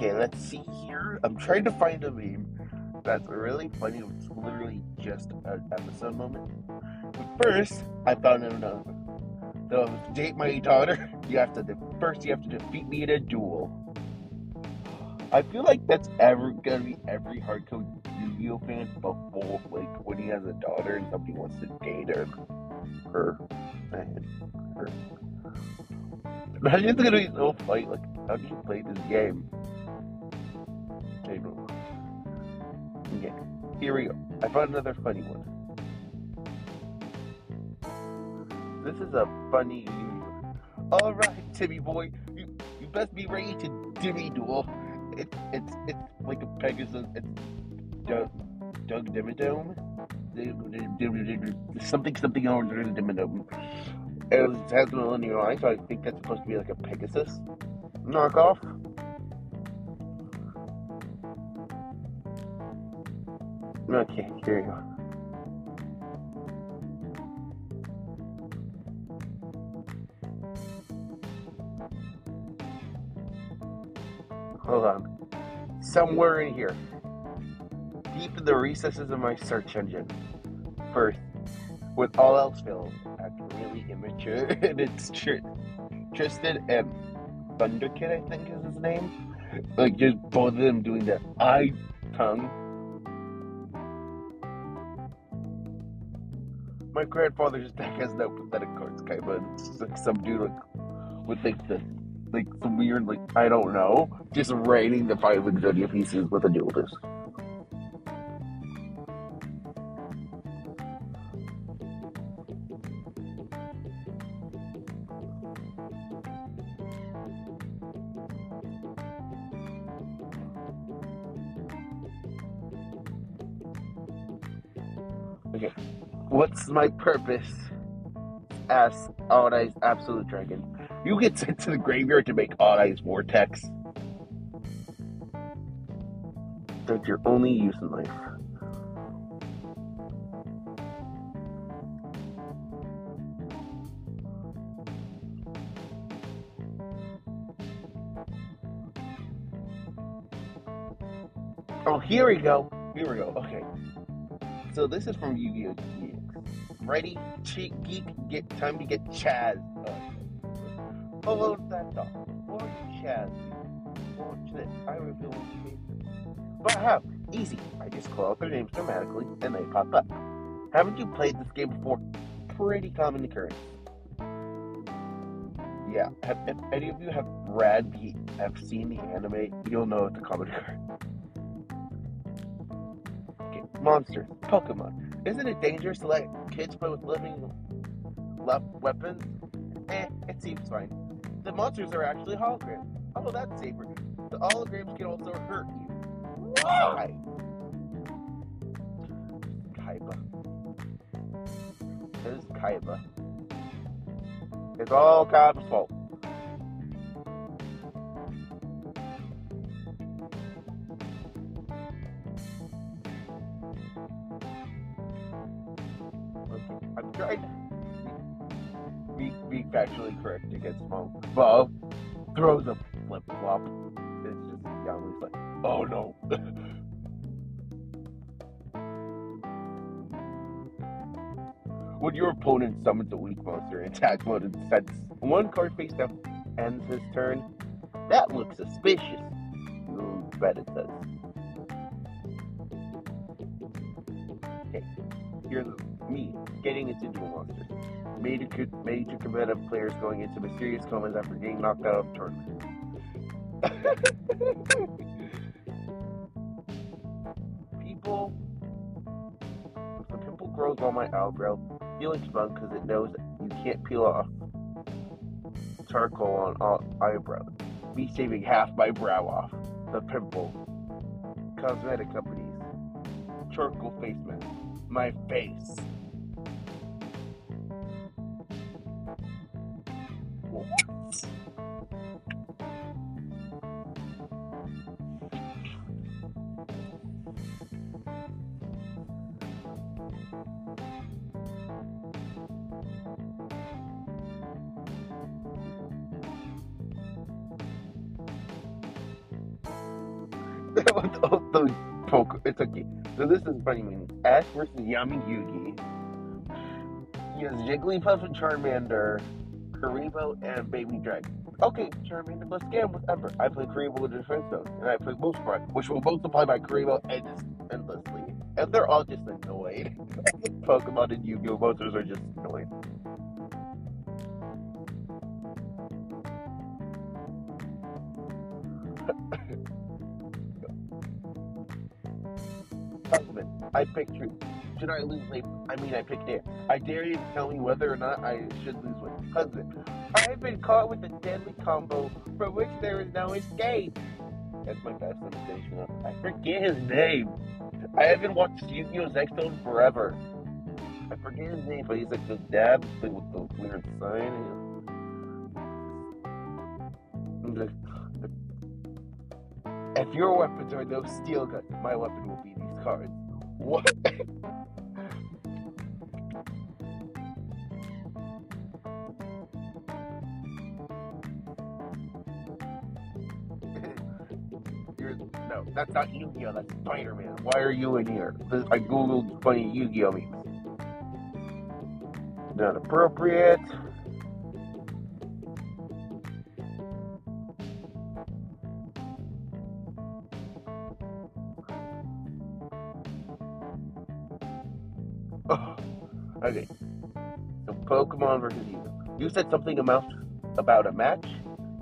Okay, let's see here. I'm trying to find a meme that's really funny. It's literally just an episode moment. But first, I found another. So to date my daughter, you have to first you have to defeat me in a duel. I feel like that's ever gonna be every hardcore Yu-Gi-Oh fan before, like when he has a daughter and somebody wants to date her, her, and her. Imagine it's gonna be so funny. Like, how do you play this game? Table. Okay, here we go. I found another funny one. This is a funny. All right, Timmy boy, you you best be ready to Dimmy duel. It's it's it's like a Pegasus. It's Doug Doug Dimmadome. Something something on Dimmadome. It has no linear line, so I think that's supposed to be like a Pegasus knockoff. Okay, here you go. Hold on. Somewhere in here, deep in the recesses of my search engine, first, with all else failed, act really immature, and it's Tr- Tristan and Thunderkid, I think is his name. Like, just both of them doing that eye tongue. My grandfather's deck has no pathetic cards, kind of. It's just like some dude like, with like the like some weird like I don't know, just raining the five Exodia pieces with a Duel Disk. Okay, what's my purpose? Ask Odd-Eyes Absolute Dragon. You get sent to the graveyard to make Odd-Eyes Vortex. That's your only use in life. Oh, here we go. Here we go. Okay. So this is from Yu-Gi-Oh! Ready, cheek geek, get time to get Chazz. Hello, that dog. Lord Chazz. Watch this. I reveal what But how? Easy. I just call out their names dramatically and they pop up. Haven't you played this game before? Pretty common occurrence. Yeah. Have, if any of you have read the, have seen the anime, you'll know it's a common occurrence. Okay. Monsters. Pokemon. Isn't it dangerous to let kids play with living weapons? Eh, it seems fine. The monsters are actually holograms. Oh, that's safer. The holograms can also hurt you. Why? Kaiba. This is Kaiba. It's all Kaiba's fault. Factually correct against Monk. Bob throws a flip flop. It's just. He's like, oh no. when your opponent summons a weak monster in attack mode and sets one card face down, ends his turn, that looks suspicious. Ooh, bet it does. Okay, here's me getting into Duel Monsters. Major, major competitive players going into mysterious comas after getting knocked out of tournaments. People, the pimple grows on my eyebrow, feeling fun because it knows you can't peel off charcoal on all eyebrows. Me shaving half my brow off. The pimple. Cosmetic companies. Charcoal face mask. My face. the poke. It's okay. So this is funny. Meaning Ash versus Yami Yugi. He has Jigglypuff and Charmander, Kuriboh and Baby Dragon. Okay, Charmander, let's him with Ember. I play Kuriboh with Defense Zone, and I play Multiply, which will both multiply by Kuriboh endless, endlessly. And they're all just annoyed. Pokemon and Yu-Gi-Oh! monsters are just annoyed. I picked truth. Should I lose weight? I mean, I picked it. I dare you to tell me whether or not I should lose weight. Husband, I have been caught with a deadly combo from which there is no escape. That's my best imitation of. I forget his name. I haven't watched Yu-Gi-Oh! Forever. I forget his name, but he's like the dad thing with the weird sign. If your weapons are those steel guns, my weapon will be these cards. What? No, that's not Yu-Gi-Oh! That's Spider-Man. Why are you in here? This, I googled funny Yu-Gi-Oh! memes. Not appropriate. Pokemon versus you. You said something about about a match?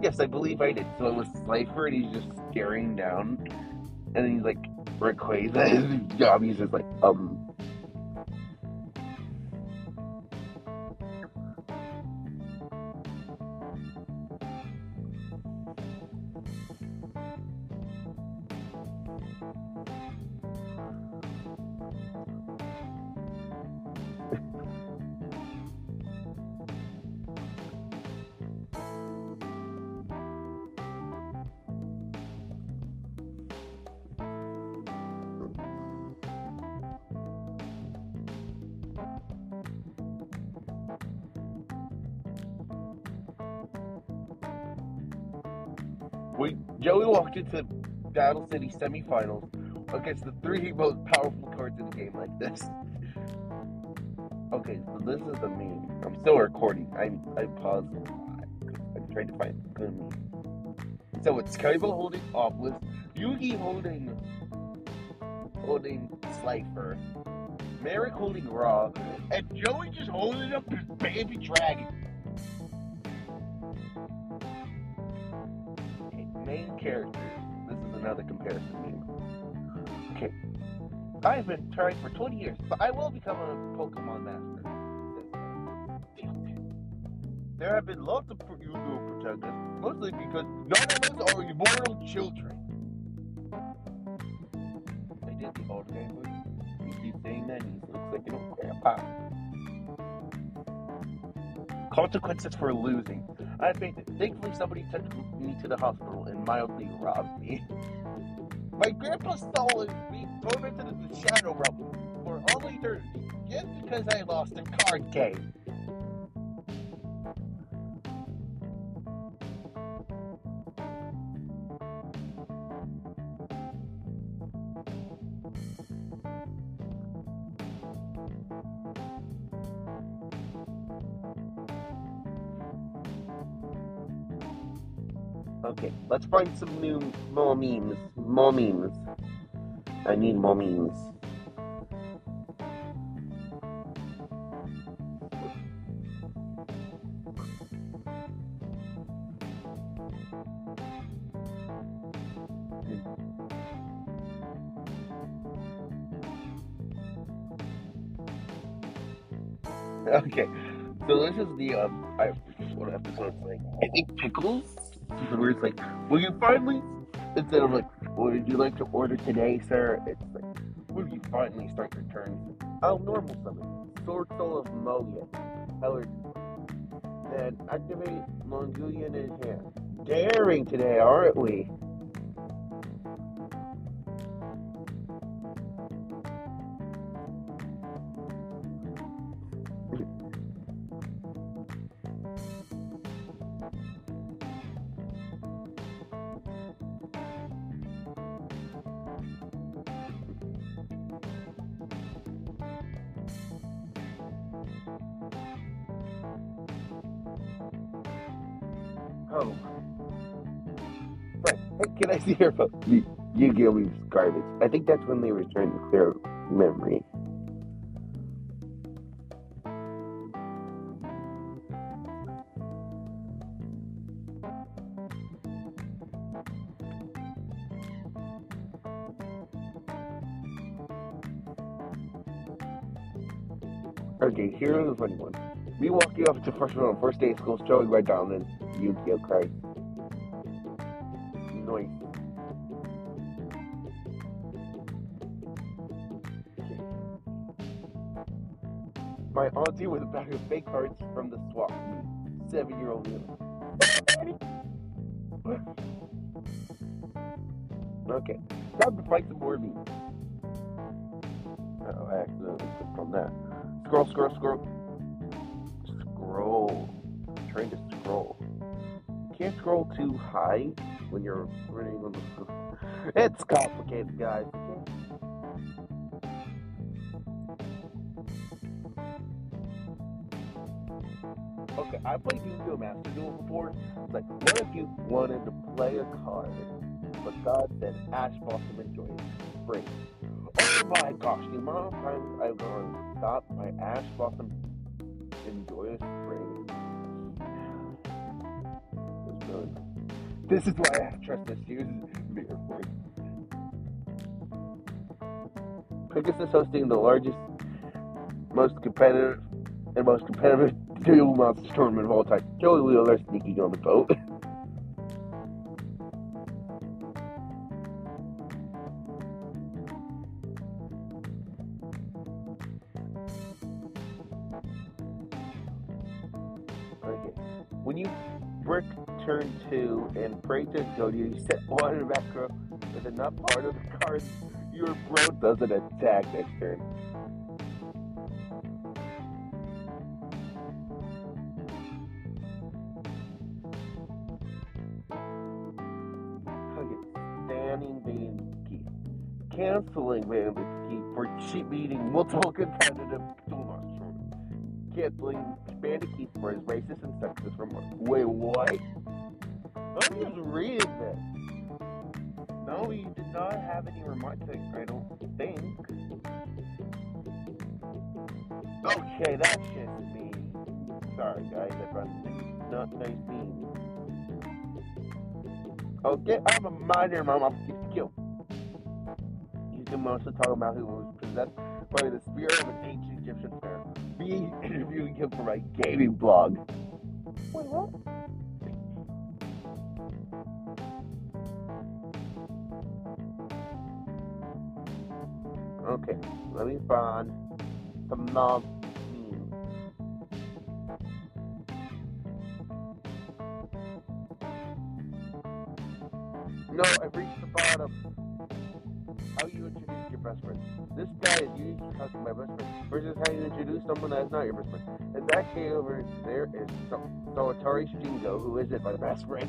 Yes, I believe I did. So it was Slifer and he's just staring down and then he's like Rayquaza his job just like, um we Joey walked into Battle City semifinals against the three most powerful cards in the game like this. Okay, so this is the meme. I'm still recording. I I paused a lot. I'm trying to find a good meme. So it's Kaiba holding Obelisk, Yugi holding holding Slifer, Marik holding Ra, and Joey just holding up his baby dragon. Main characters. This is another comparison meme. Okay. I've been trying for 20 years, but I will become a Pokemon master. There have been lots of Yu-Gi-Oh protagonists, mostly because none of us are immortal children. They did the old game. You keep saying that, he looks like an old grandpa. Consequences for losing. I fainted. Thankfully, somebody took me to the hospital mildly robbed me. My grandpa stole is being tormented in the shadow realm for all eternity just because I lost a card game. Find some new more memes. More memes. I need more memes. Okay, so this is the um, I what episode like. I think pickles. Where it's like, will you finally? Instead of like, what would you like to order today, sir? It's like, will you finally start your turn? Oh, normal summon. Sword Soul of Molia. Allergy. Then activate Mongolian in hand. Daring today, aren't we? Oh. Right. Can I see your phone? You, give me garbage. I think that's when they trying to clear memory. Okay, here's the funny one. Me walking off to freshman on first day of school, showing my dominance, Yukio cried. Noise. My auntie with a bag of fake hearts from the swap. Seven year old Okay, time to fight some more meat. Oh, I accidentally clicked on that. Scroll, scroll, scroll. Scroll. I'm trying to scroll. Can't scroll too high when you're running on the. It's complicated, guys. Okay, I played Yu-Gi-Oh! Master Duel before. It's like, what if you wanted to play a card, but God said Ash Blossom enjoys spring? Oh my gosh, the amount of times I've gone stop my Ash Blossom This is why I trust this Mirror Force. Pegasus hosting the largest, most competitive, and most competitive Duel Monster tournament of all time. Joey Wheeler sneaking on the boat. and pray to go, you set one row with enough part of the card, your bro doesn't attack next turn. Standing Key. Canceling Key for cheat beating multiple competitive. Canceling Bandit for his racist and sexist remarks. Wait, what? I'm just reading this. No, he did not have any remarks, I don't think. Okay, that's just me. Sorry, guys, I'm not nice mean. Okay, I'm a minor, mom. I'm get killed. You can mostly talk about who was possessed by the spirit of an ancient Egyptian pharaoh. Me interviewing him for my gaming blog. Wait, what? Okay, let me find non memes. No, I've reached the bottom. How you introduce your best friend. This guy is usually talking my best friend versus how you introduce someone that's not your best friend. And that guy over there is so, Atari Shingo, who isn't my best friend.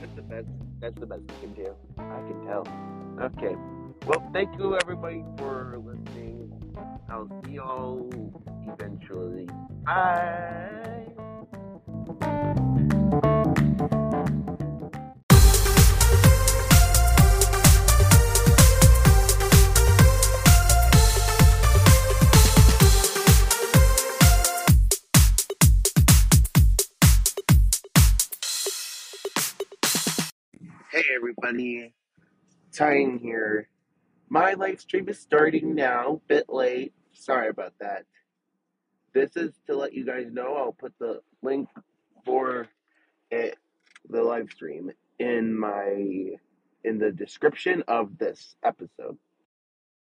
that's the best. That's the best you can do. I can tell. Okay. Well, thank you everybody for listening. I'll see y'all eventually. Bye. Everybody, Tyne here. My live stream is starting now, bit late. Sorry about that. This is to let you guys know. I'll put the link for it, the live stream in my in the description of this episode.